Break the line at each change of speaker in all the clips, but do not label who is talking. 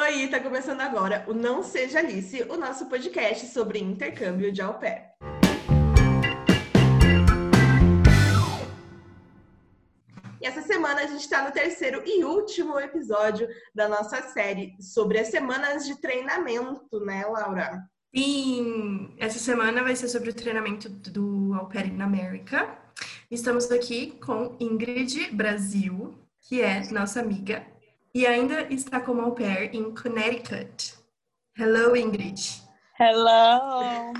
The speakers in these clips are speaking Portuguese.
Oi, tá começando agora o Não Seja Alice, o nosso podcast sobre intercâmbio de au pair. E essa semana a gente está no terceiro e último episódio da nossa série sobre as semanas de treinamento, né, Laura?
Sim, essa semana vai ser sobre o treinamento do Au Pair na América. Estamos aqui com Ingrid Brasil, que é nossa amiga e ainda está como au pair em Connecticut. Hello, Ingrid.
Hello!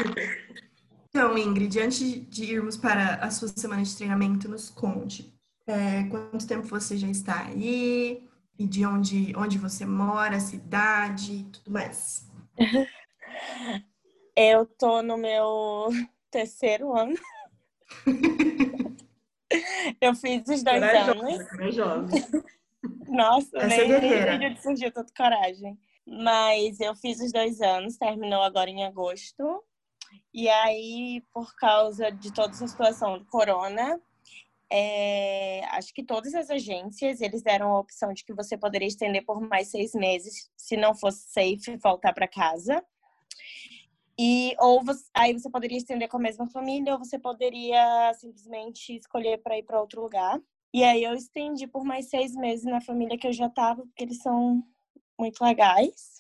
Então, Ingrid, antes de irmos para a sua semana de treinamento, nos conte é, quanto tempo você já está aí e de onde, onde você mora, cidade e tudo mais.
Eu tô no meu terceiro ano. Eu fiz os dois anos.
corajosa.
Nossa,
Essa
nem,
é
nem sei de surgiu tanta coragem. Mas eu fiz os dois anos, terminou agora em agosto. E aí, por causa de toda essa situação do corona, é, acho que todas as agências, eles deram a opção de que você poderia estender por mais seis meses, se não fosse safe, voltar para casa. E ou você- aí você poderia estender com a mesma família, ou você poderia simplesmente escolher para ir para outro lugar. E aí eu estendi por mais seis meses na família que eu já tava, porque eles são muito legais.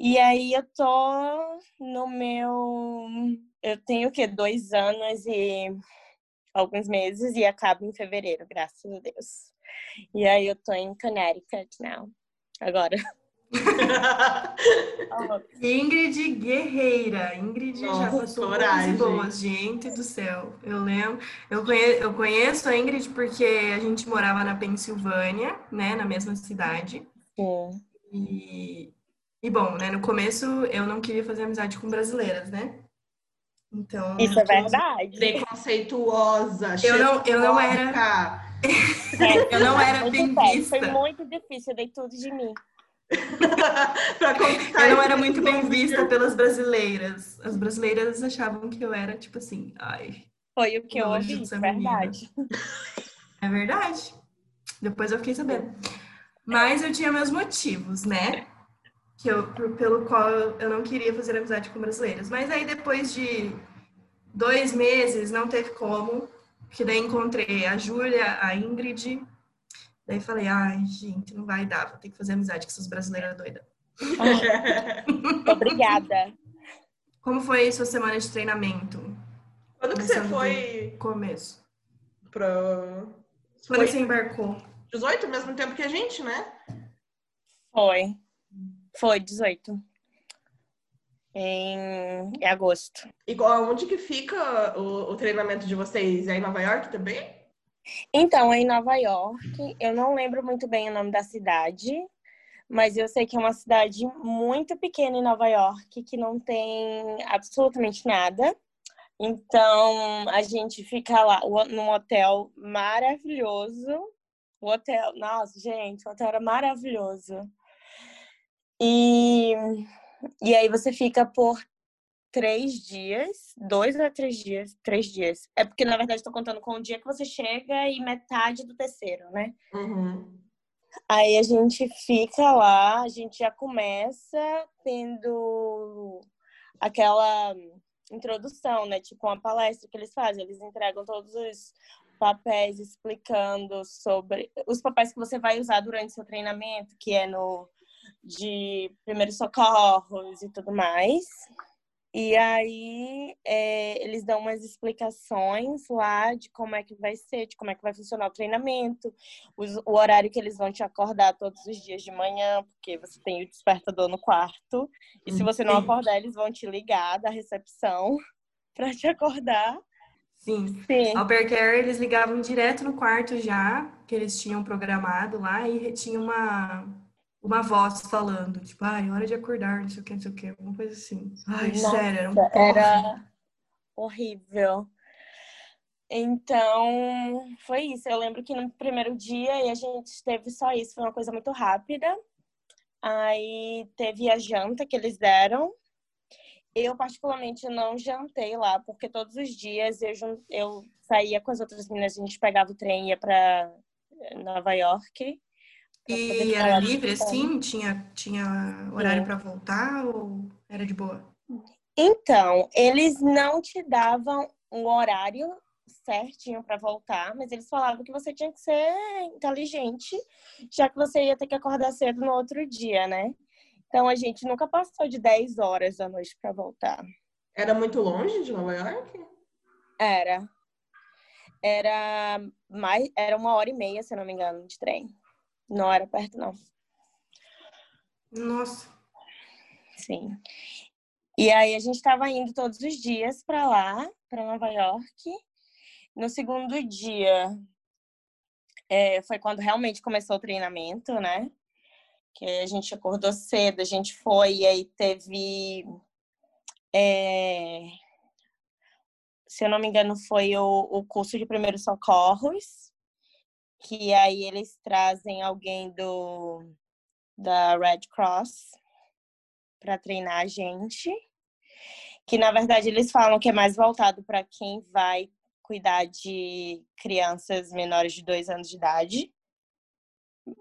E aí eu tô no meu. Eu tenho o quê? Dois anos e alguns meses e acabo em fevereiro, graças a Deus. E aí eu tô em Connecticut now. Agora.
Ingrid Guerreira. Ingrid já
Nossa,
passou
coragem.
boas, gente do céu. Eu lembro, eu conheço, eu conheço a Ingrid porque a gente morava na Pensilvânia, né, na mesma cidade.
Sim.
E, e bom, né, no começo eu não queria fazer amizade com brasileiras, né? Então,
Isso é verdade.
Preconceituosa,
Eu não- eu não era-
xenofóbica.
eu não era bem.
Foi muito difícil, eu dei tudo de mim.
pra conquistar
Eu não era muito bem vista pelas brasileiras. As brasileiras achavam que eu era tipo assim, ai,
Foi o que eu ouvi,
menina.
verdade.
É verdade. Depois eu fiquei sabendo. Mas eu tinha meus motivos, né? Que eu, por- pelo qual eu eu não queria fazer amizade com brasileiras. Mas aí depois de dois meses, não teve como. Que daí encontrei a Júlia, a Ingrid. Daí falei, ai, gente, não vai dar, vou ter que fazer amizade com essas brasileiras doidas.
Obrigada.
Como foi sua semana de treinamento?
Quando que você foi
Começo.
pro...
Quando
Foi
você embarcou?
18, ao mesmo tempo que a gente, né?
Foi. Foi 18. Em, em agosto.
E qual- onde que fica o, o treinamento de vocês? É em Nova York também?
Então, em Nova York. Eu não lembro muito bem o nome da cidade, mas eu sei que é uma cidade muito pequena em Nova York, que não tem absolutamente nada. Então, a gente fica lá num hotel maravilhoso. O hotel, nossa, gente, o hotel era maravilhoso. E, e aí você fica por três dias, dois a três dias, três dias. É porque, na verdade, estou contando com o dia que você chega e metade do terceiro, né?
Uhum.
Aí a gente fica lá, a gente já começa tendo aquela introdução, né? Tipo uma palestra que eles fazem. Eles entregam todos os papéis explicando sobre os papéis que você vai usar durante seu treinamento, que é no de primeiros socorros e tudo mais. E aí é, eles dão umas explicações lá de como é que vai ser, de como é que vai funcionar o treinamento, os- o horário que eles vão te acordar todos os dias de manhã, porque você tem o despertador no quarto. E se você não acordar, eles vão te ligar da recepção para te acordar.
Sim.
Sim.
Ao pair care, eles ligavam direto no quarto já, que eles tinham programado lá, e tinha uma, uma voz falando, tipo, ai, hora de acordar, não sei o que, não sei o que, alguma coisa assim. Ai,
Nossa,
sério, era um.
Era horrível. Então, foi isso. Eu lembro que no primeiro dia e a gente teve só isso, foi uma coisa muito rápida. Aí teve a janta que eles deram. Eu, particularmente, não jantei lá, porque todos os dias eu, eu saía com as outras meninas, a gente pegava o trem e ia para Nova York
E era livre, assim? Tinha, tinha horário para voltar ou era de boa?
Então, eles não te davam um horário certinho para voltar, mas eles falavam que você tinha que ser inteligente, já que você ia ter que acordar cedo no outro dia, né? Então a gente nunca passou de 10 horas da noite para voltar.
Era muito longe de Nova York?
Era. Era mais, era uma hora e meia, se não me engano, de trem. Não era perto, não.
Nossa.
Sim. E aí a gente estava indo todos os dias para lá, para Nova York. No segundo dia é, foi quando realmente começou o treinamento, né? Que a gente acordou cedo, a gente foi e aí teve. É, se eu não me engano, foi o, o curso de primeiros socorros, que aí eles trazem alguém do da Red Cross para treinar a gente, que na verdade eles falam que é mais voltado para quem vai cuidar de crianças menores de dois anos de idade,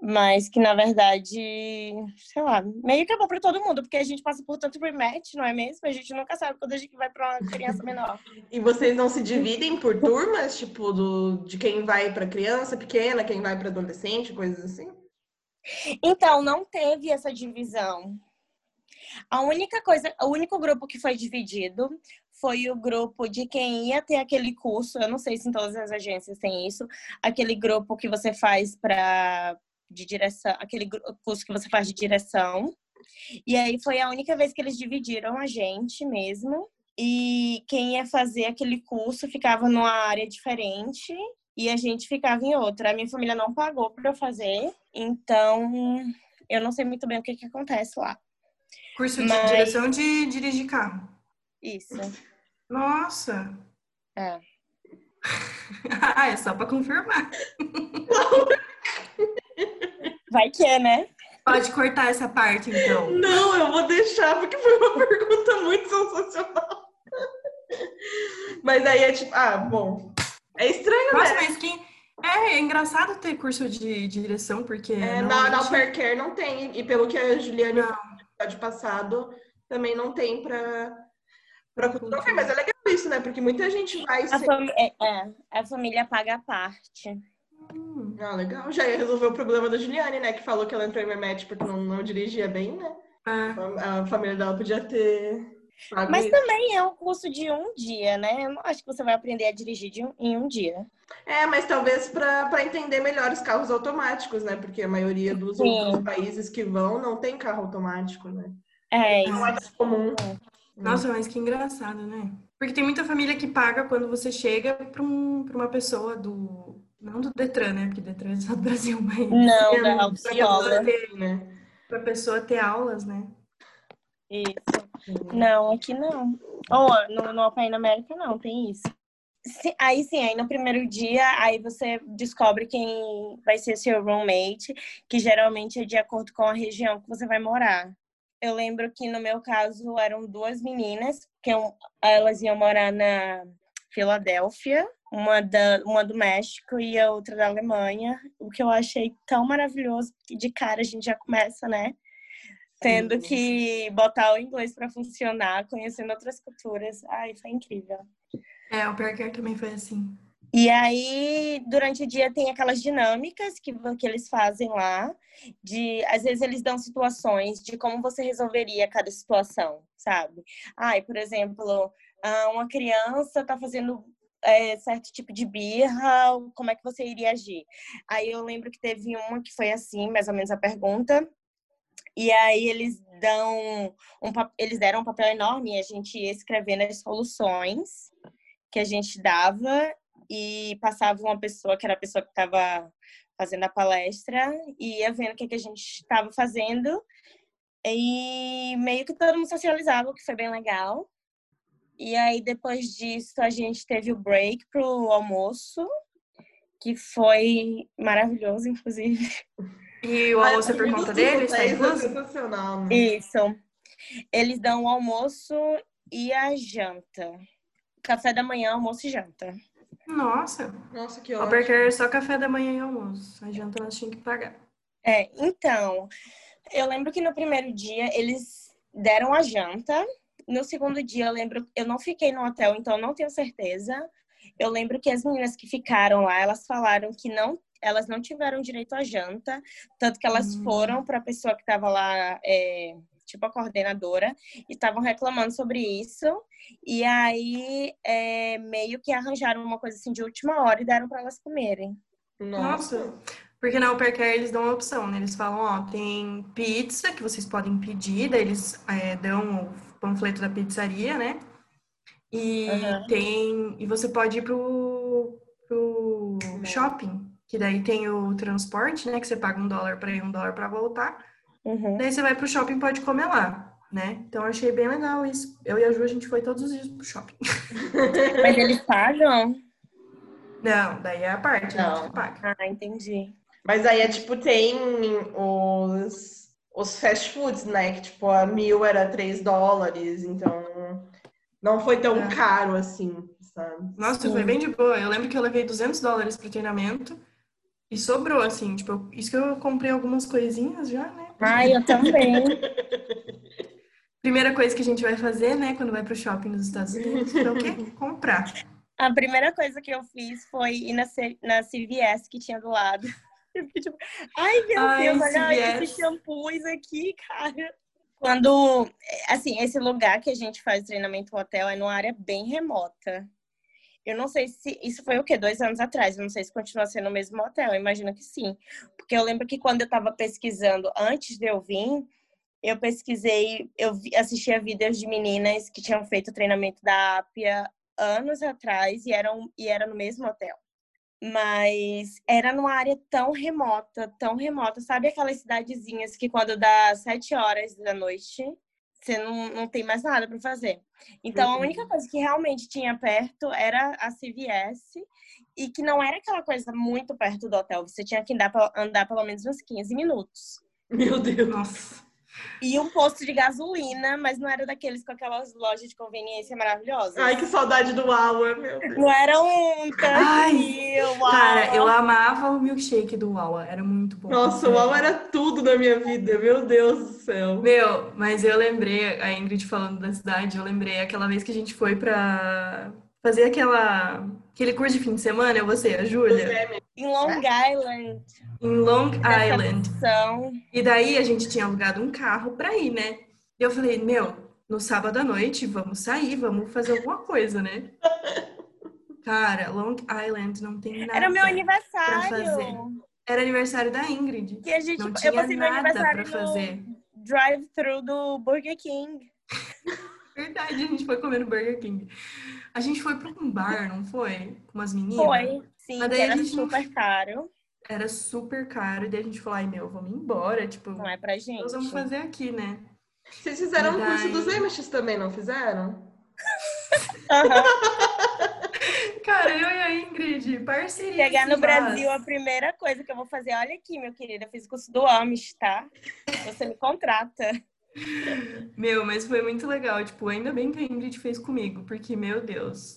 mas que na verdade, sei lá, meio que é bom para todo mundo, porque a gente passa por tanto rematch, não é mesmo? A gente nunca sabe quando a gente vai para uma criança menor.
e vocês não se dividem por turmas, tipo, do, de quem vai para criança pequena, quem vai para adolescente, coisas assim?
Então, não teve essa divisão. A única coisa, o único grupo que foi dividido foi o grupo de quem ia ter aquele curso. Eu não sei se em todas as agências tem isso. Aquele grupo que você faz para de direção, aquele curso que você faz de direção. E aí foi a única vez que eles dividiram a gente mesmo. E quem ia fazer aquele curso ficava numa área diferente e a gente ficava em outra. A minha família não pagou para eu fazer, então eu não sei muito bem o que, que acontece lá.
Curso de Mas... direção de dirigir carro.
Isso.
Nossa!
É.
ah, é só para confirmar.
Vai que é, né?
Pode cortar essa parte, então.
Não, eu vou deixar, porque foi uma pergunta muito sensacional. Mas aí é tipo, ah, bom. É estranho,
Nossa,
né?
mas quem. É, é engraçado ter curso de, de direção, porque.
É, na, na Percare não tem. E pelo que a Juliane falou no episódio passado, também não tem para para mas é legal isso, né? Porque muita gente vai.
A, fami é, é, a família paga a parte.
Hum. Ah, legal. Já ia resolver o problema da Juliane, né? Que falou que ela entrou em Mermet porque não, não dirigia bem, né? Ah. A, a família dela podia ter.
Mas isso. também é um curso de um dia, né? Eu não acho que você vai aprender a dirigir um, em um dia.
É, mas talvez para entender melhor os carros automáticos, né? Porque a maioria dos outros países que vão não tem carro automático, né?
É,
isso. Não é comum.
Nossa, mas que engraçado, né? Porque tem muita família que paga quando você chega para um, uma pessoa do. Não do Detran, né? Porque Detran é só do Brasil, mas.
Não, é, da autoescola.
Né? Pra pessoa ter aulas, né?
Isso. Não, aqui não. Ou oh, no, no Open América não, tem isso. Aí sim, aí no primeiro dia, aí você descobre quem vai ser seu roommate, que geralmente é de acordo com a região que você vai morar eu lembro que no meu caso eram duas meninas, que elas iam morar na Filadélfia, uma, da, uma do México e a outra da Alemanha, o que eu achei tão maravilhoso, que de cara a gente já começa, né? Tendo que botar o inglês para funcionar, conhecendo outras culturas. Ai, foi incrível.
É, o Parker também foi assim.
E aí, durante o dia, tem aquelas dinâmicas que, que eles fazem lá, de às vezes eles dão situações de como você resolveria cada situação, sabe? Ai, por exemplo, ah, uma criança está fazendo é, certo tipo de birra, como é que você iria agir? Aí eu lembro que teve uma que foi assim, mais ou menos a pergunta. E aí eles dão um, eles deram um papel enorme e a gente ia escrevendo as soluções que a gente dava e passava uma pessoa, que era a pessoa que estava fazendo a palestra, e ia vendo o que, que a gente estava fazendo. E meio que todo mundo socializava, o que foi bem legal. E aí, depois disso, a gente teve o break pro almoço, que foi maravilhoso, inclusive.
E o almoço é por conta deles?
É sensacional,
né? Isso. Eles dão o almoço e a janta. Café da manhã, almoço e janta.
Nossa.
Nossa, que
ótimo. Porque é só café da manhã e almoço. A janta nós tínhamos que pagar.
É, então, eu lembro que no primeiro dia eles deram a janta. No segundo dia, eu lembro, eu não fiquei no hotel, então eu não tenho certeza. Eu lembro que as meninas que ficaram lá, elas falaram que não, elas não tiveram direito à janta, tanto que elas
Hum.
foram para a pessoa que estava lá, é, tipo a coordenadora, e estavam reclamando sobre isso. E aí, é, meio que arranjaram uma coisa assim de última hora e deram para elas comerem.
Nossa. Porque na Uppercare eles dão a opção, né? Eles falam, ó, tem pizza que vocês podem pedir, daí eles é, dão panfleto da pizzaria, né? E
Aham.
tem. E você pode ir pro, pro shopping, que daí tem o transporte, né? Que você paga um dólar pra ir, um dólar pra voltar.
Uhum.
Daí você vai pro shopping e pode comer lá, né? Então eu achei bem legal isso. Eu e a Ju, a gente foi todos os dias pro shopping.
Mas eles pagam?
Não, daí é a parte, a
Não.
gente paga.
Ah, entendi.
Mas aí é tipo, tem os, os fast foods, né? Que tipo, a mil era 3 dólares, então não foi tão
É.
caro assim, sabe?
Nossa,
Sim.
foi bem de boa. Eu lembro que eu levei 200 dólares pro treinamento e sobrou, assim, tipo, isso que eu comprei algumas coisinhas já, né?
Ai, eu também.
Primeira coisa que a gente vai fazer, né, quando vai pro shopping nos Estados Unidos, é o quê? Comprar.
A primeira coisa que eu fiz foi ir na, C- na CVS que tinha do lado. Eu fiquei tipo, ai meu
Ai,
Deus, olha
CVS.
esses shampoos aqui, cara. Quando, assim, esse lugar que a gente faz treinamento no hotel é numa área bem remota. Eu não sei se isso foi o quê? Dois anos atrás. Eu não sei se continua sendo o mesmo hotel. Eu imagino que sim. Porque eu lembro que quando eu estava pesquisando antes de eu vir, eu pesquisei, eu assistia vídeos de meninas que tinham feito treinamento da Apia anos atrás e eram e era no mesmo hotel. Mas era numa área tão remota, tão remota. Sabe aquelas cidadezinhas que quando dá sete horas da noite, você não, não tem mais nada para fazer. Então, a
Uhum.
única coisa que realmente tinha perto era a CVS e que não era aquela coisa muito perto do hotel. Você tinha que andar, andar pelo menos uns 15 minutos.
Meu Deus.
Nossa.
E um posto de gasolina, mas não era daqueles com aquelas lojas de conveniência maravilhosas.
Ai, que saudade do Aua, meu Deus.
Não era um
Ai,
tanquinho, uau.
Cara, eu amava o milkshake do Wawa, era muito bom.
Nossa, o Aua era tudo na minha vida, meu Deus do céu.
Meu, mas eu lembrei, a Ingrid falando da cidade, eu lembrei aquela vez que a gente foi pra fazer aquela, aquele curso de fim de semana, eu, você, a Júlia,
Em Long Island.
em Long
nessa
Island. E daí a gente tinha alugado um carro pra ir, né? E eu falei, meu, no sábado à noite, vamos sair, vamos fazer alguma coisa, né? Cara, Long Island não tem nada.
Era meu
pra
aniversário.
fazer. Era aniversário da Ingrid.
Que a gente,
Não
eu
tinha
passei meu
nada
aniversário
pra fazer.
drive-thru do Burger King.
Verdade, a gente foi comer no Burger King. A gente foi pra um bar, não foi? Com umas meninas?
Foi, sim,
Mas daí a
era
gente
super caro.
Era super caro. E daí a gente falou, ai meu, vamos embora. Tipo,
Não é pra
nós
gente.
vamos fazer aqui, né?
Vocês fizeram um curso dos Amish também, não fizeram?
Aham.
Cara, eu e a Ingrid, parceria.
Chegar no Brasil, a primeira coisa que eu vou fazer, olha aqui, meu querido, eu fiz curso do Amish, tá? Você me contrata.
Meu, mas foi muito legal. Tipo, ainda bem que a Ingrid fez comigo, porque, meu Deus.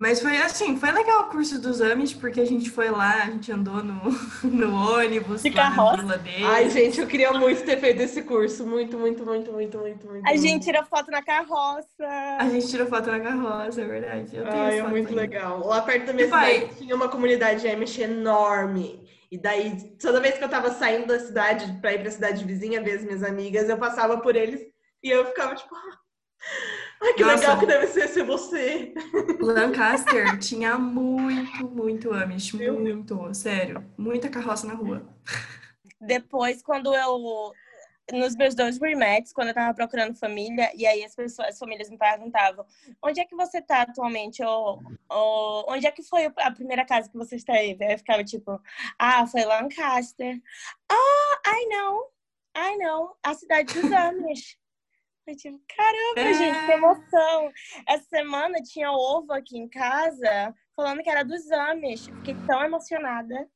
Mas foi assim, foi legal o curso dos Amish, porque a gente foi lá, a gente andou no, no ônibus,
De
lá na
carroça.
vila deles.
Ai, gente, eu queria muito ter feito esse curso. Muito, muito, muito, muito, muito, muito.
A gente tira foto na carroça.
A gente tirou foto na carroça, é verdade. Eu tenho
Ai, é muito
ainda.
legal. Lá perto da minha
Pai.
cidade tinha uma comunidade Amish enorme. E daí, toda vez que eu tava saindo da cidade pra ir pra cidade vizinha ver as minhas amigas, eu passava por eles e eu ficava tipo, ai, que
Nossa.
legal que deve ser ser você.
Lancaster tinha muito, muito Amish,
Meu
muito, sério. Muita carroça na rua.
Depois, quando eu. Nos meus dois remats, quando eu tava procurando família, e aí as pessoas, as famílias me perguntavam: onde é que você tá atualmente? Ou, ou onde é que foi a primeira casa que você esteve? Aí eu ficava tipo: ah, foi Lancaster. Ah, I know, I know, a cidade dos Amish. Eu tipo, caramba,
É.
gente, que emoção. Essa semana tinha ovo aqui em casa falando que era dos Amish. Fiquei tão emocionada.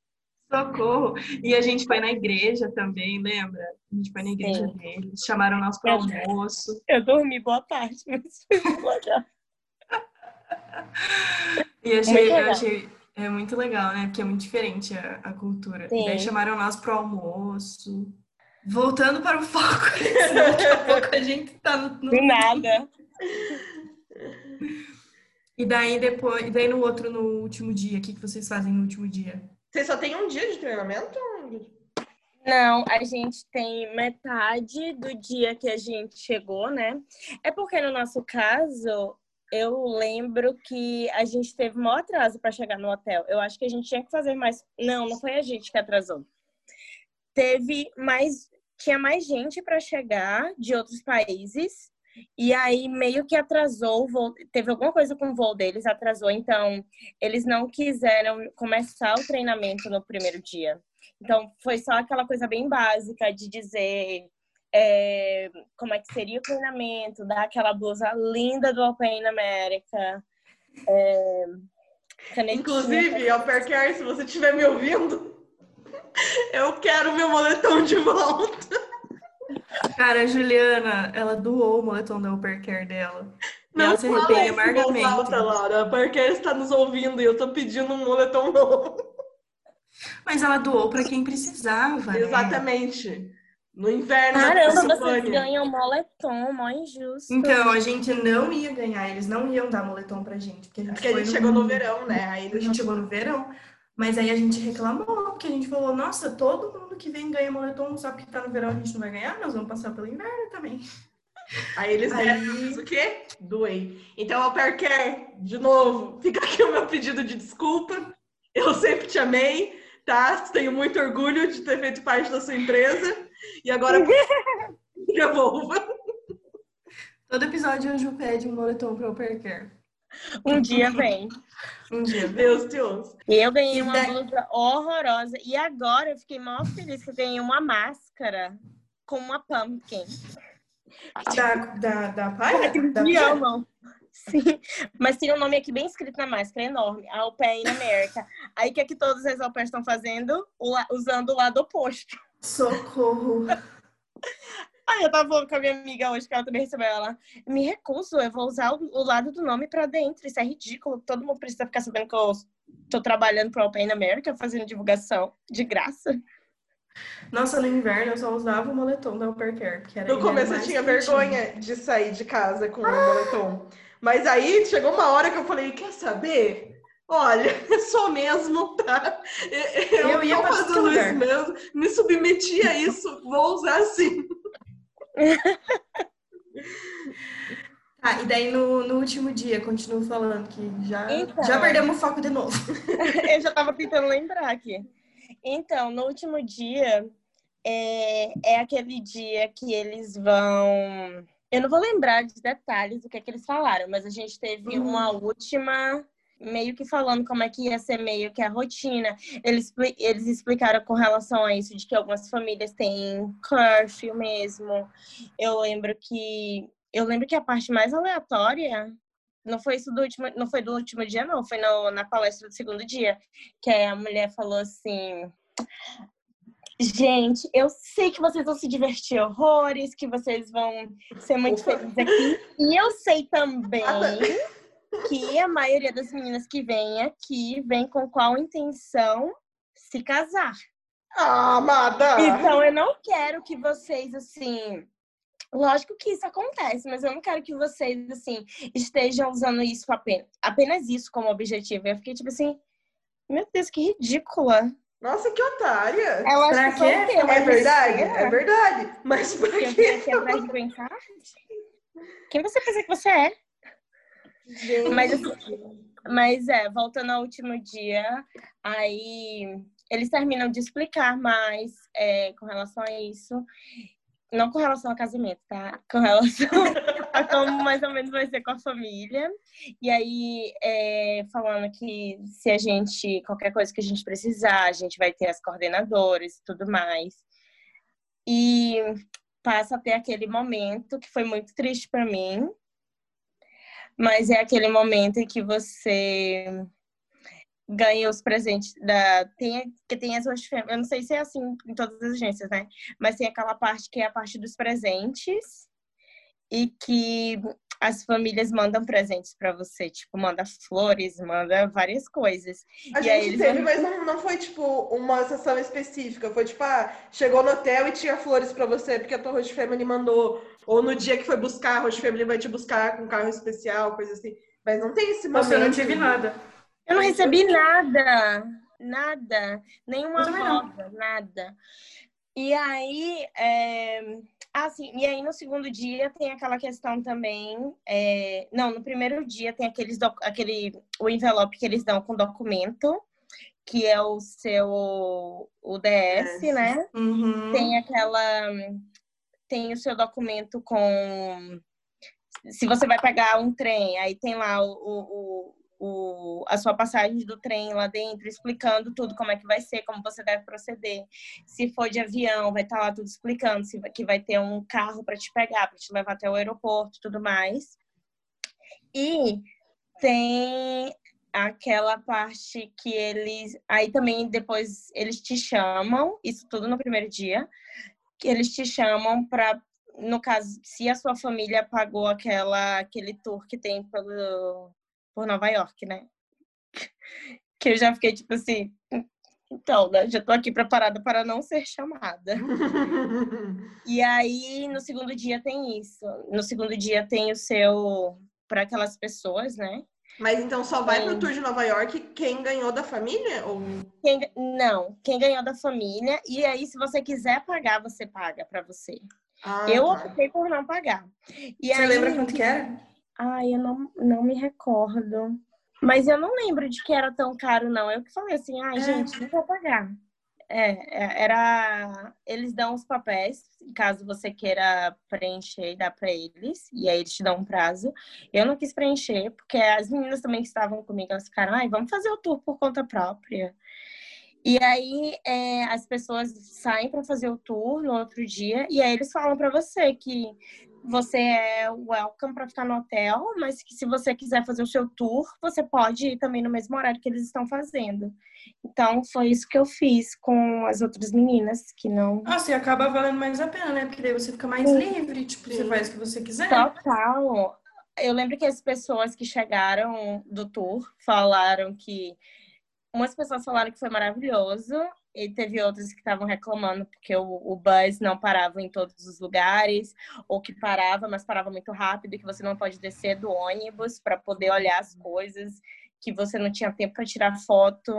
Socorro! E a gente foi na igreja também, lembra? A gente foi na igreja
Sim.
deles, chamaram nós para almoço.
Eu dormi boa parte, mas foi muito legal.
E achei,
legal.
achei, É muito legal, né? Porque é muito diferente a, a cultura.
Sim.
E daí chamaram nós pro almoço. Voltando para o foco, senão daqui a pouco a gente tá no. no-
Do nada.
E daí depois, e daí no outro, no último dia, o que, que vocês fazem no último dia?
Vocês só tem um dia de treinamento?
Não, a gente tem metade do dia que a gente chegou, né? É porque no nosso caso, eu lembro que a gente teve maior atraso para chegar no hotel. Eu acho que a gente tinha que fazer mais. Não, não foi a gente que atrasou. Teve mais. Tinha mais gente para chegar de outros países. E aí meio que atrasou voo. Teve alguma coisa com o voo deles, atrasou. Então, eles não quiseram começar o treinamento no primeiro dia. Então, foi só aquela coisa bem básica de dizer é, como é que seria o treinamento, dar aquela blusa linda do Open America. É.
Inclusive, Care, se você estiver me ouvindo, eu quero meu moletom de volta.
Cara, a Juliana, ela doou o moletom da Upper Care dela. E ela se arrepende amargamente.
alta, Laura. A Parker está nos ouvindo e eu tô pedindo um moletom novo.
Mas ela doou pra quem precisava. né?
Exatamente. No inverno
Caramba, vocês ganham moletom, mó injusto.
Então, a gente não ia ganhar, eles não iam dar moletom pra gente. Porque a gente,
Porque a gente chegou no verão, né? Aí
A gente chegou no verão. Mas aí a gente reclamou, porque a gente falou, nossa, todo mundo que vem ganha moletom, só porque tá no verão a gente não vai ganhar, nós vamos passar pelo inverno também.
Aí eles
Aí-
deram mas o quê? Doei. Então, ao Care, de novo, fica aqui o meu pedido de desculpa. Eu sempre te amei, tá? Tenho muito orgulho de ter feito parte da sua empresa. E agora, devolva.
Todo episódio a Ju pede um moletom pra Upper Care.
Um dia vem.
Um dia.
Deus te ouça.
E eu ganhei uma blusa horrorosa. E agora eu fiquei mó feliz que eu ganhei uma máscara com uma pumpkin.
Da, da, da palha? Da
amam. Sim. Mas tem um nome aqui bem escrito na máscara, enorme. In America. Aí o que é que todos os au pairs estão fazendo? O Usando o lado oposto.
Socorro.
Aí eu tava falando com a minha amiga hoje, que ela também recebeu ela. Me recuso, eu vou usar o, o lado do nome pra dentro. Isso é ridículo. Todo mundo precisa ficar sabendo que eu tô trabalhando pro Open America, fazendo divulgação de graça.
Nossa, no inverno eu só usava o moletom da Upper Care. Que era,
No começo eu tinha
quentinho.
vergonha de sair de casa com o meu moletom. Mas aí chegou uma hora que eu falei, quer saber? Olha, só mesmo, tá? Eu,
Eu ia lugar.
isso mesmo, me submeti a isso, vou usar assim.
Tá, e daí no, no último dia, continuo falando que já,
Então.
já perdemos o foco de novo.
eu já tava tentando lembrar aqui. Então, no último dia, é, é aquele dia que eles vão. Eu não vou lembrar de detalhes do que, é que eles falaram, mas a gente teve
Uhum.
uma última, meio que falando como é que ia ser meio que a rotina. Eles, eles explicaram com relação a isso, de que algumas famílias têm curfew mesmo. Eu lembro que. Eu lembro que a parte mais aleatória não foi isso do último, não foi do último dia, não, foi no- na palestra do segundo dia, que a mulher falou assim: Gente, eu sei que vocês vão se divertir horrores, que vocês vão ser muito
Ufa.
felizes aqui. E eu sei também. Que a maioria das meninas que vem aqui vem com qual intenção se casar.
Ah, amada!
Então eu não quero que vocês, assim. Lógico que isso acontece, mas eu não quero que vocês, assim, estejam usando isso apenas, apenas isso como objetivo. Eu fiquei tipo assim, meu Deus, que ridícula.
Nossa, que otária!
Ela
Pra
que
quê?
Uma
É verdade, é verdade. Mas pra
eu
quê?
Quem você pensa que você é? Mas, assim, mas é, voltando ao último dia, aí eles terminam de explicar mais é, com relação a isso. Não com relação ao casamento, tá? Com relação a como mais ou menos vai ser com a família. E aí, é, falando que se a gente, qualquer coisa que a gente precisar, a gente vai ter as coordenadoras e tudo mais. E passa a ter aquele momento que foi muito triste para mim, mas é aquele momento em que você ganha os presentes da tem que tem as eu não sei se é assim em todas as agências, né? Mas tem aquela parte que é a parte dos presentes e que as famílias mandam presentes para você, tipo, manda flores, manda várias coisas.
A
e
gente
aí eles
teve,
mandam-
mas não, não foi tipo uma sessão específica. Foi tipo, ah, chegou no hotel e tinha flores pra você, porque a tua Host Family mandou. Ou no dia que foi buscar, a Host Family vai te buscar com carro especial, coisa assim. Mas não tem esse momento.
Nossa, eu não tive nada.
Eu não recebi nada, nada, nenhuma rosa, nada. E aí, é... ah, sim, e aí no segundo dia tem aquela questão também, é, não, no primeiro dia tem aqueles doc... aquele o envelope que eles dão com documento, que é o seu o DS,
DS.
né?
Uhum.
Tem aquela tem o seu documento com se você vai pegar um trem, aí tem lá o, o, o, a sua passagem do trem lá dentro, explicando tudo, como é que vai ser, como você deve proceder. Se for de avião, vai estar lá tudo explicando, se que vai ter um carro para te pegar, para te levar até o aeroporto tudo mais. E tem aquela parte que eles. Aí também depois eles te chamam, isso tudo no primeiro dia, que eles te chamam para. No caso, se a sua família pagou aquela, aquele tour que tem pelo, por Nova York, né? Que eu já fiquei tipo assim. Então, né? Já tô aqui preparada para não ser chamada. E aí, no segundo dia tem isso. No segundo dia tem o seu. Para aquelas pessoas, né?
Mas então só vai pro
Sim.
tour de Nova York quem ganhou da família? Ou...
Quem, não, quem ganhou da família. E aí, se você quiser pagar, você paga para você.
Ah,
eu
tá.
optei por não pagar. E
Você
aí,
lembra quanto que era?
Ai, eu não, não me recordo. Mas eu não lembro de que era tão caro, não. Eu que falei assim, ai,
É.
gente, não vou pagar. É, é, era. Eles dão os papéis, caso você queira preencher e dar para eles, e aí eles te dão um prazo. Eu não quis preencher, porque as meninas também que estavam comigo, elas ficaram, ai, vamos fazer o tour por conta própria. E aí é, as pessoas saem para fazer o tour no outro dia, e aí eles falam para você que você é welcome para ficar no hotel, mas que se você quiser fazer o seu tour, você pode ir também no mesmo horário que eles estão fazendo. Então, foi isso que eu fiz com as outras meninas, que não.
Nossa, e acaba valendo mais a pena, né? Porque daí você fica mais
Sim.
livre, tipo, você
Sim.
faz o que você quiser.
Total. Eu lembro que as pessoas que chegaram do tour falaram que. Umas pessoas falaram que foi maravilhoso, e teve outras que estavam reclamando porque o, o bus não parava em todos os lugares, ou que parava, mas parava muito rápido, que você não pode descer do ônibus para poder olhar as coisas, que você não tinha tempo para tirar foto.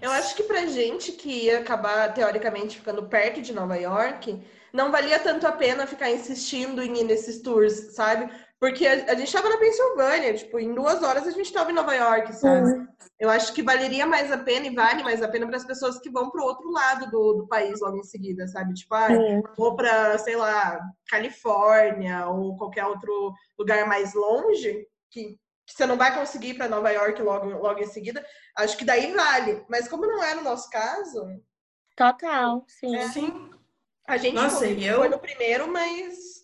Eu acho que pra gente que ia acabar, teoricamente, ficando perto de Nova York, não valia tanto a pena ficar insistindo em ir nesses tours, sabe? Porque a, a gente tava na Pensilvânia, tipo, em duas horas a gente tava em Nova York, sabe? Eu acho que valeria mais a pena e vale mais a pena para as pessoas que vão pro outro lado do, do país logo em seguida, sabe? Tipo, ah, vou pra, sei lá, Califórnia ou qualquer outro lugar mais longe, que, que você não vai conseguir ir para Nova York logo, logo em seguida, acho que daí vale. Mas como não é no nosso caso,
Total, sim.
É.
Sim.
a gente
Nossa,
foi,
eu-
foi no primeiro, mas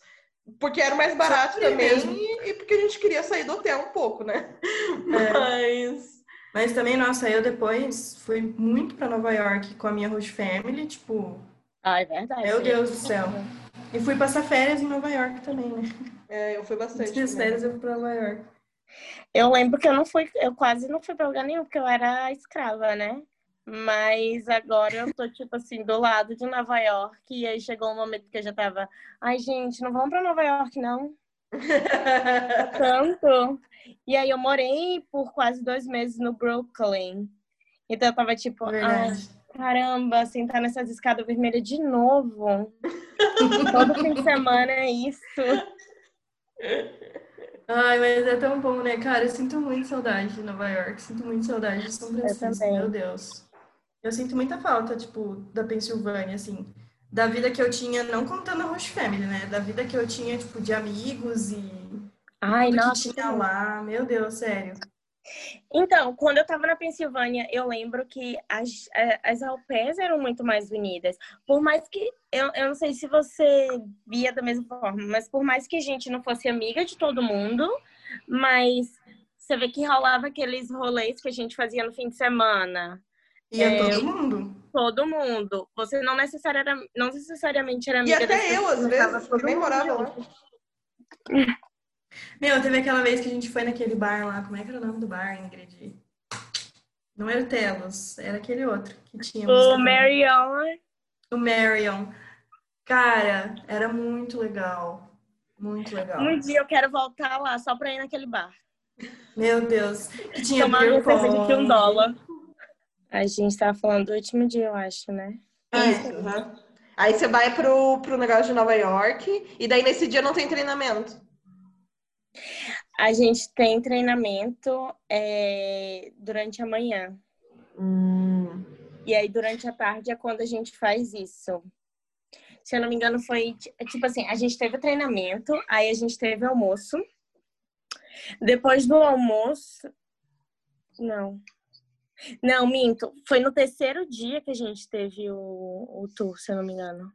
porque era mais barato
fui
também
mesmo.
e, e porque a gente queria sair do hotel um pouco, né?
É.
Mas
Mas também, nossa, eu depois fui muito pra Nova York com a minha host family, tipo,
Ah, é verdade.
meu Deus do céu. E fui passar férias em Nova York também, né?
é, eu fui bastante.
Antes férias eu fui pra Nova York.
Eu lembro que eu não fui, eu quase não fui pra lugar nenhum, porque eu era escrava, né? Mas agora eu tô, tipo assim, do lado de Nova York, e aí chegou um momento que eu já tava, ai, gente, não vamos pra Nova York, não. Tanto. E aí eu morei por quase dois meses no Brooklyn. Então eu tava tipo, ai, caramba, sentar nessas escadas vermelhas de novo. Todo fim de semana é isso.
Ai, mas é tão bom, né, cara? Eu sinto muito saudade de Nova York, sinto muito saudade de São Francisco, meu Deus. Eu sinto muita falta, tipo, da Pensilvânia, assim, da vida que eu tinha, não contando a host family, né? Da vida que eu tinha, tipo, de amigos e
Ai,
tudo
nossa.
que tinha lá, meu Deus, sério.
Então, quando eu tava na Pensilvânia, eu lembro que as, eh, as pairs eram muito mais unidas. Por mais que, eu, eu não sei se você via da mesma forma, mas por mais que a gente não fosse amiga de todo mundo, mas você vê que rolava aqueles rolês que a gente fazia no fim de semana.
Ia
É,
todo mundo.
Todo mundo. Você não necessariamente, não necessariamente era
E
amiga das
até eu, às vezes, que nem morava lá.
Meu, teve aquela vez que a gente foi naquele bar lá. Como é que era o nome do bar, Ingrid? Não era o Telos, era aquele outro que tinha.
O Marion.
O Marion. Cara, era muito legal. Muito legal.
Um dia eu quero voltar lá só pra ir naquele bar.
Meu Deus. Que tinha
Tomar cerveja de um dólar. A gente tava falando do último dia, eu acho, né?
Isso, aham. Aí você vai pro, pro negócio de Nova York, e daí nesse dia não tem treinamento.
A gente tem treinamento é, durante a manhã.
Hum.
E aí, durante a tarde é quando a gente faz isso. Se eu não me engano, foi ti- tipo assim: a gente teve o treinamento, aí a gente teve almoço. Depois do almoço. Não. Não, minto. Foi no terceiro dia que a gente teve o, o tour, se eu não me engano.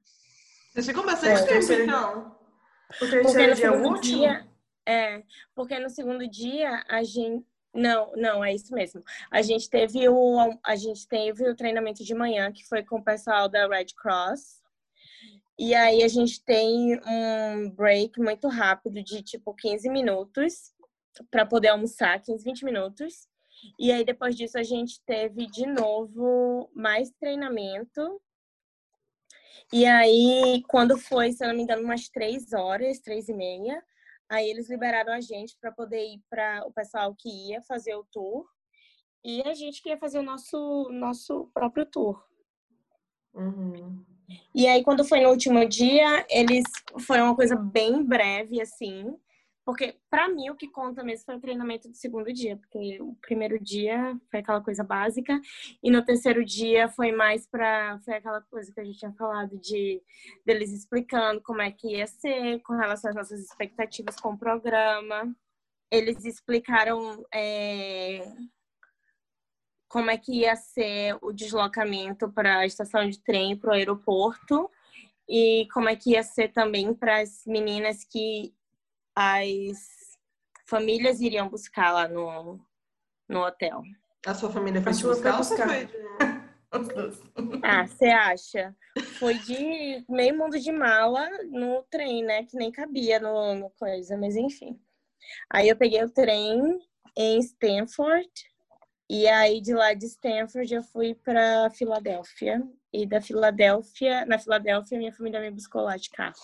Vocês ficam bastante
É,
tempo,
terceiro-
então.
O
Porque
terceiro
no
dia é o último?
dia. É, porque no segundo dia a gente. Não, não, é isso mesmo. A gente teve o, a gente teve o treinamento de manhã, que foi com o pessoal da Red Cross. E aí a gente tem um break muito rápido de tipo 15 minutos para poder almoçar, 15, 20 minutos. E aí depois disso a gente teve de novo mais treinamento. E aí, quando foi, se eu não me engano, umas três horas, três e meia, aí eles liberaram a gente para poder ir para o pessoal que ia fazer o tour e a gente que ia fazer o nosso, nosso próprio tour.
Uhum.
E aí, quando foi no último dia, eles foi uma coisa bem breve, assim. Porque, pra mim, o que conta mesmo foi o treinamento do segundo dia. Porque o primeiro dia foi aquela coisa básica. E no terceiro dia foi mais pra... Foi aquela coisa que a gente tinha falado de... Deles explicando como é que ia ser, com relação às nossas expectativas com o programa. Eles explicaram... é, como é que ia ser o deslocamento para a estação de trem, para o aeroporto, e como é que ia ser também para as meninas que as famílias iriam buscar lá no, no hotel.
A sua família foi
A
te buscar?
buscar.
foi de-
Ah, você acha? Foi de meio mundo de mala no trem, né? Que nem cabia no, no coisa, mas enfim. Aí eu peguei o trem em Stanford, e aí de lá de Stanford eu fui para Filadélfia. E da Filadélfia, na Filadélfia, minha família me buscou lá de carro.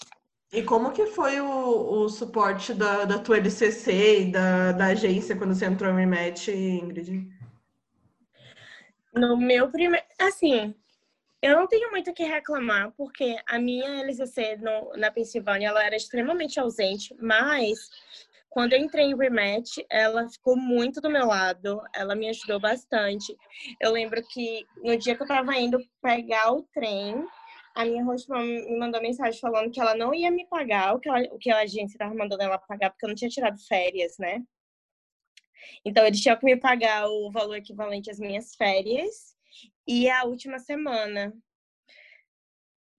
E como que foi o, o suporte da, da tua LCC e da, da agência quando você entrou no Rematch, Ingrid?
No meu primeiro. Assim, eu não tenho muito o que reclamar, porque a minha LCC no, na Pensilvânia ela era extremamente ausente, mas quando eu entrei em rematch, ela ficou muito do meu lado, ela me ajudou bastante. Eu lembro que no dia que eu tava indo pegar o trem, a minha host me mandou mensagem falando que ela não ia me pagar o que, ela, o que a agência tava mandando ela pagar, porque eu não tinha tirado férias, né? Então, eles tinham que me pagar o valor equivalente às minhas férias e a última semana.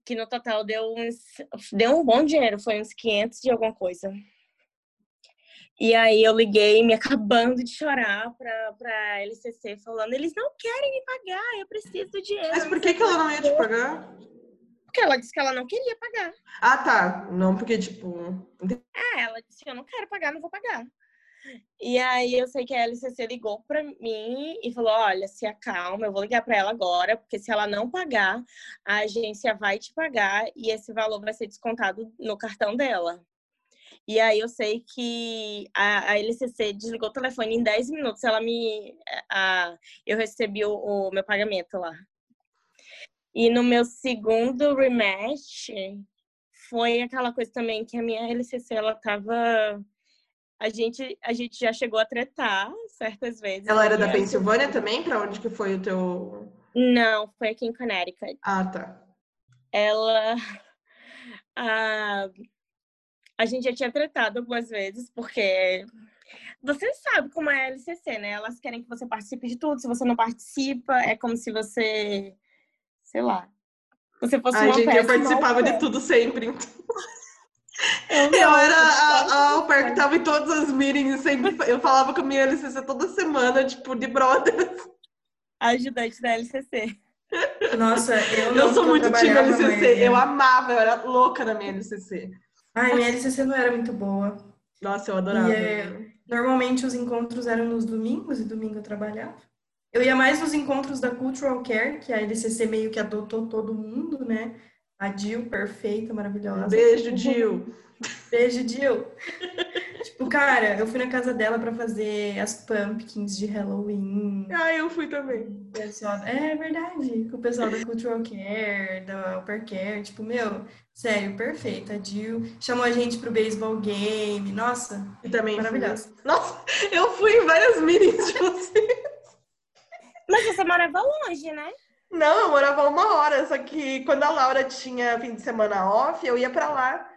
Que no total deu uns. Deu um bom dinheiro, foi uns 500 de alguma coisa. E aí eu liguei, me acabando de chorar pra, pra LCC, falando: eles não querem me pagar, eu preciso do dinheiro.
Mas por que, que ela não ia te pagar?
Porque ela disse que ela não queria pagar.
Ah, tá. Não, porque, tipo.
É, ela disse: eu não quero pagar, não vou pagar. E aí eu sei que a LCC ligou pra mim e falou: olha, se acalma, eu vou ligar pra ela agora, porque se ela não pagar, a agência vai te pagar e esse valor vai ser descontado no cartão dela. E aí eu sei que a, a LCC desligou o telefone em 10 minutos, ela me a, eu recebi o, o meu pagamento lá. E no meu segundo rematch foi aquela coisa também que a minha LCC ela tava a gente, a gente já chegou a tretar certas vezes.
Ela era da Pensilvânia também? Pra onde que foi o teu.
Não, foi aqui em Connecticut.
Ah, tá.
Ela. A, a gente já tinha tretado algumas vezes, porque você sabe como é a LCC, né? Elas querem que você participe de tudo. Se você não participa, é como se você. Sei lá. Você fosse
Ai,
uma
gente, eu participava de tudo sempre. então.
Eu,
Eu
não,
era a, a
eu
au pair que tava em todas as meetings, sempre. Eu falava com a minha LCC toda semana, tipo, de brothers.
ajudante da LCC.
Nossa, eu
Eu
não,
sou muito time LCC.
né?
Eu amava, eu era louca na minha LCC.
Ai, minha LCC não era muito boa.
Nossa, eu adorava.
E, é, normalmente os encontros eram nos domingos e domingo eu trabalhava. Eu ia mais nos encontros da Cultural Care, que a LCC meio que adotou todo mundo, né? A Jill, perfeita, maravilhosa.
Beijo, Jill.
Beijo, Jill. tipo, cara, eu fui na casa dela para fazer as pumpkins de Halloween.
Ah, eu fui também.
Pessoal, é verdade. Com o pessoal da Cultural Care, da Upper Care. Tipo, meu, sério, perfeita. A Jill chamou a gente pro baseball game. Nossa,
E também
maravilhosa.
Nossa, eu fui em várias minis de você.
Mas você morava longe, né?
Não, eu morava uma hora, só que quando a Laura tinha fim de semana off, eu ia pra lá.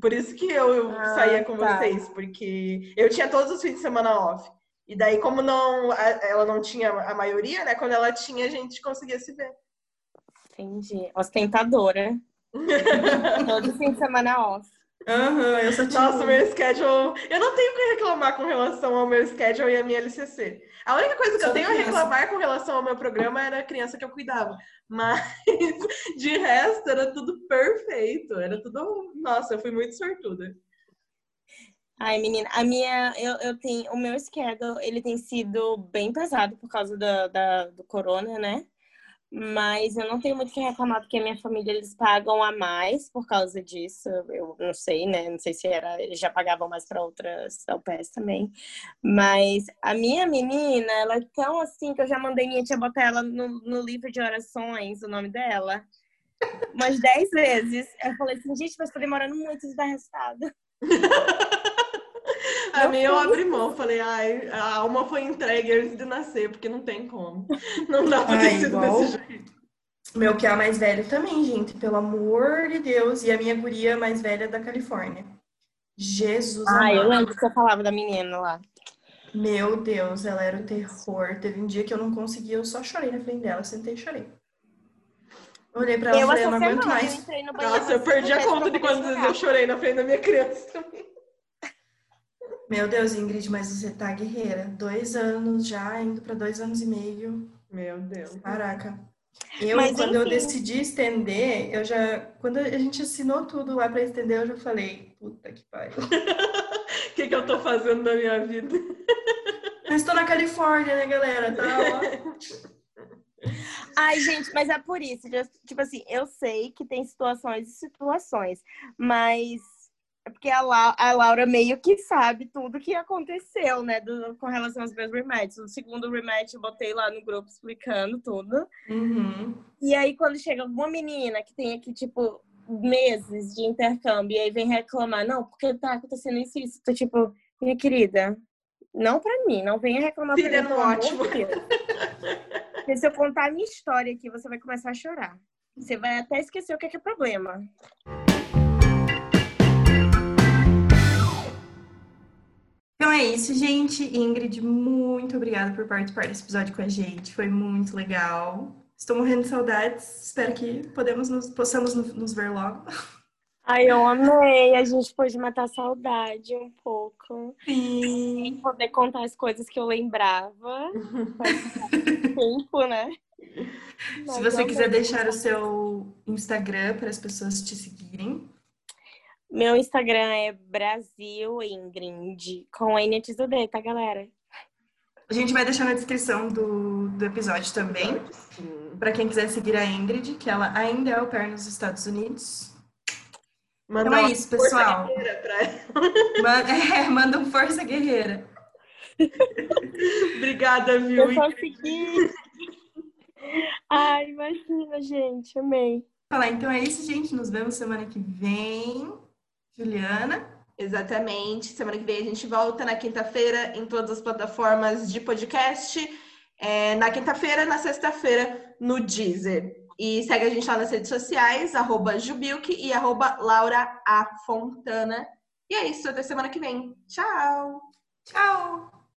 Por isso que eu, eu
Ah,
saía com
tá.
vocês, porque eu tinha todos os fins de semana off. E daí, como não, ela não tinha a maioria, né? Quando ela tinha, a gente conseguia se ver.
Entendi. Ostentadora. Todo fim de semana off.
Aham, eu só tinha.
Nossa, meu schedule. Eu não tenho o que reclamar com relação ao meu schedule e à minha LCC. A única coisa que
Só
eu tenho a reclamar com relação ao meu programa era a criança que eu cuidava. Mas, de resto, era tudo perfeito. Era tudo. Nossa, eu fui muito sortuda.
Ai, menina, a minha, eu, eu tenho, o meu schedule, ele tem sido bem pesado por causa da, da- do corona, né? Mas eu não tenho muito o que reclamar, porque a minha família, eles pagam a mais por causa disso. Eu não sei, né? Não sei se era, eles já pagavam mais para outras UPS também. Mas a minha menina, ela é tão assim que eu já mandei minha tia botar ela no, no livro de orações, o nome dela, umas 10 vezes. Eu falei assim, gente, mas tá demorando muito de dar resultado.
A
Eu
minha eu abri mão. Falei, ai, a alma foi entregue antes de nascer, porque não tem como. Não dá pra ter
Ai,
sido
igual-
desse jeito.
Meu que é a mais velho também, gente, pelo amor de Deus. E a minha guria mais velha é da Califórnia. Jesus
Ah, eu
amado.
lembro que você falava da menina lá.
Meu Deus, ela era o terror. Teve um dia que eu não conseguia, eu só chorei na frente dela, sentei e chorei. Olhei pra ela e
Eu
falei, eu não aguento
eu
mais.
banheiro.
Nossa, eu perdi a conta de quantas vezes eu chorei na frente da minha criança também.
Meu Deus, Ingrid, mas você tá guerreira. Dois anos já, indo pra dois anos e meio.
Meu Deus.
Caraca. Eu,
Mas,
quando eu
enfim.
decidi estender, eu já. Quando a gente assinou tudo lá pra estender, eu já falei, puta que pariu.
O que, que eu tô fazendo na minha vida?
Mas tô na Califórnia, né, galera? Tá, ó.
Ai, gente, mas é por isso. Tipo assim, eu sei que tem situações e situações, mas é porque a, La- a Laura meio que sabe tudo que aconteceu, né, do- com relação aos meus rematches. O segundo rematch eu botei lá no grupo explicando tudo.
Uhum.
E aí, quando chega alguma menina que tem aqui, tipo, meses de intercâmbio, e aí vem reclamar, não, porque tá acontecendo isso e isso. Tô tipo, minha querida, não pra mim, não venha reclamar pra mim, pelo amor
ótimo.
Porque se eu contar a minha história aqui, você vai começar a chorar. Você vai até esquecer o que é, que é problema.
Então é isso, gente. Ingrid, muito obrigada por participar desse episódio com a gente. Foi muito legal. Estou morrendo de saudades. Espero que podemos nos, possamos nos, ver logo.
Ai, eu amei. A gente pôde matar saudade um pouco.
Sim.
Poder contar as coisas que eu lembrava. Tempo, né?
Se
Mas
você
eu
quiser deixar o seu Instagram para as pessoas te seguirem.
Meu Instagram é Brasil Ingrid, com N antes do D, tá, galera?
A gente vai deixar na descrição do, do episódio também. Para quem quiser seguir a Ingrid, que ela ainda é au pair nos Estados Unidos.
Manda
Então é isso,
força
pessoal.
guerreira pra ela.
Manda, é, manda um Força Guerreira.
Obrigada, viu?
Eu consegui! Ai, imagina, gente, amei.
Falar, então é isso, gente. Nos vemos semana que vem. Juliana.
Exatamente. Semana que vem a gente volta na quinta-feira em todas as plataformas de podcast. É, na quinta-feira, na sexta-feira, no Deezer. E segue a gente lá nas redes sociais, arroba Jubilk e arroba Laura A. Fontana. E é isso, até semana que vem. Tchau!
Tchau!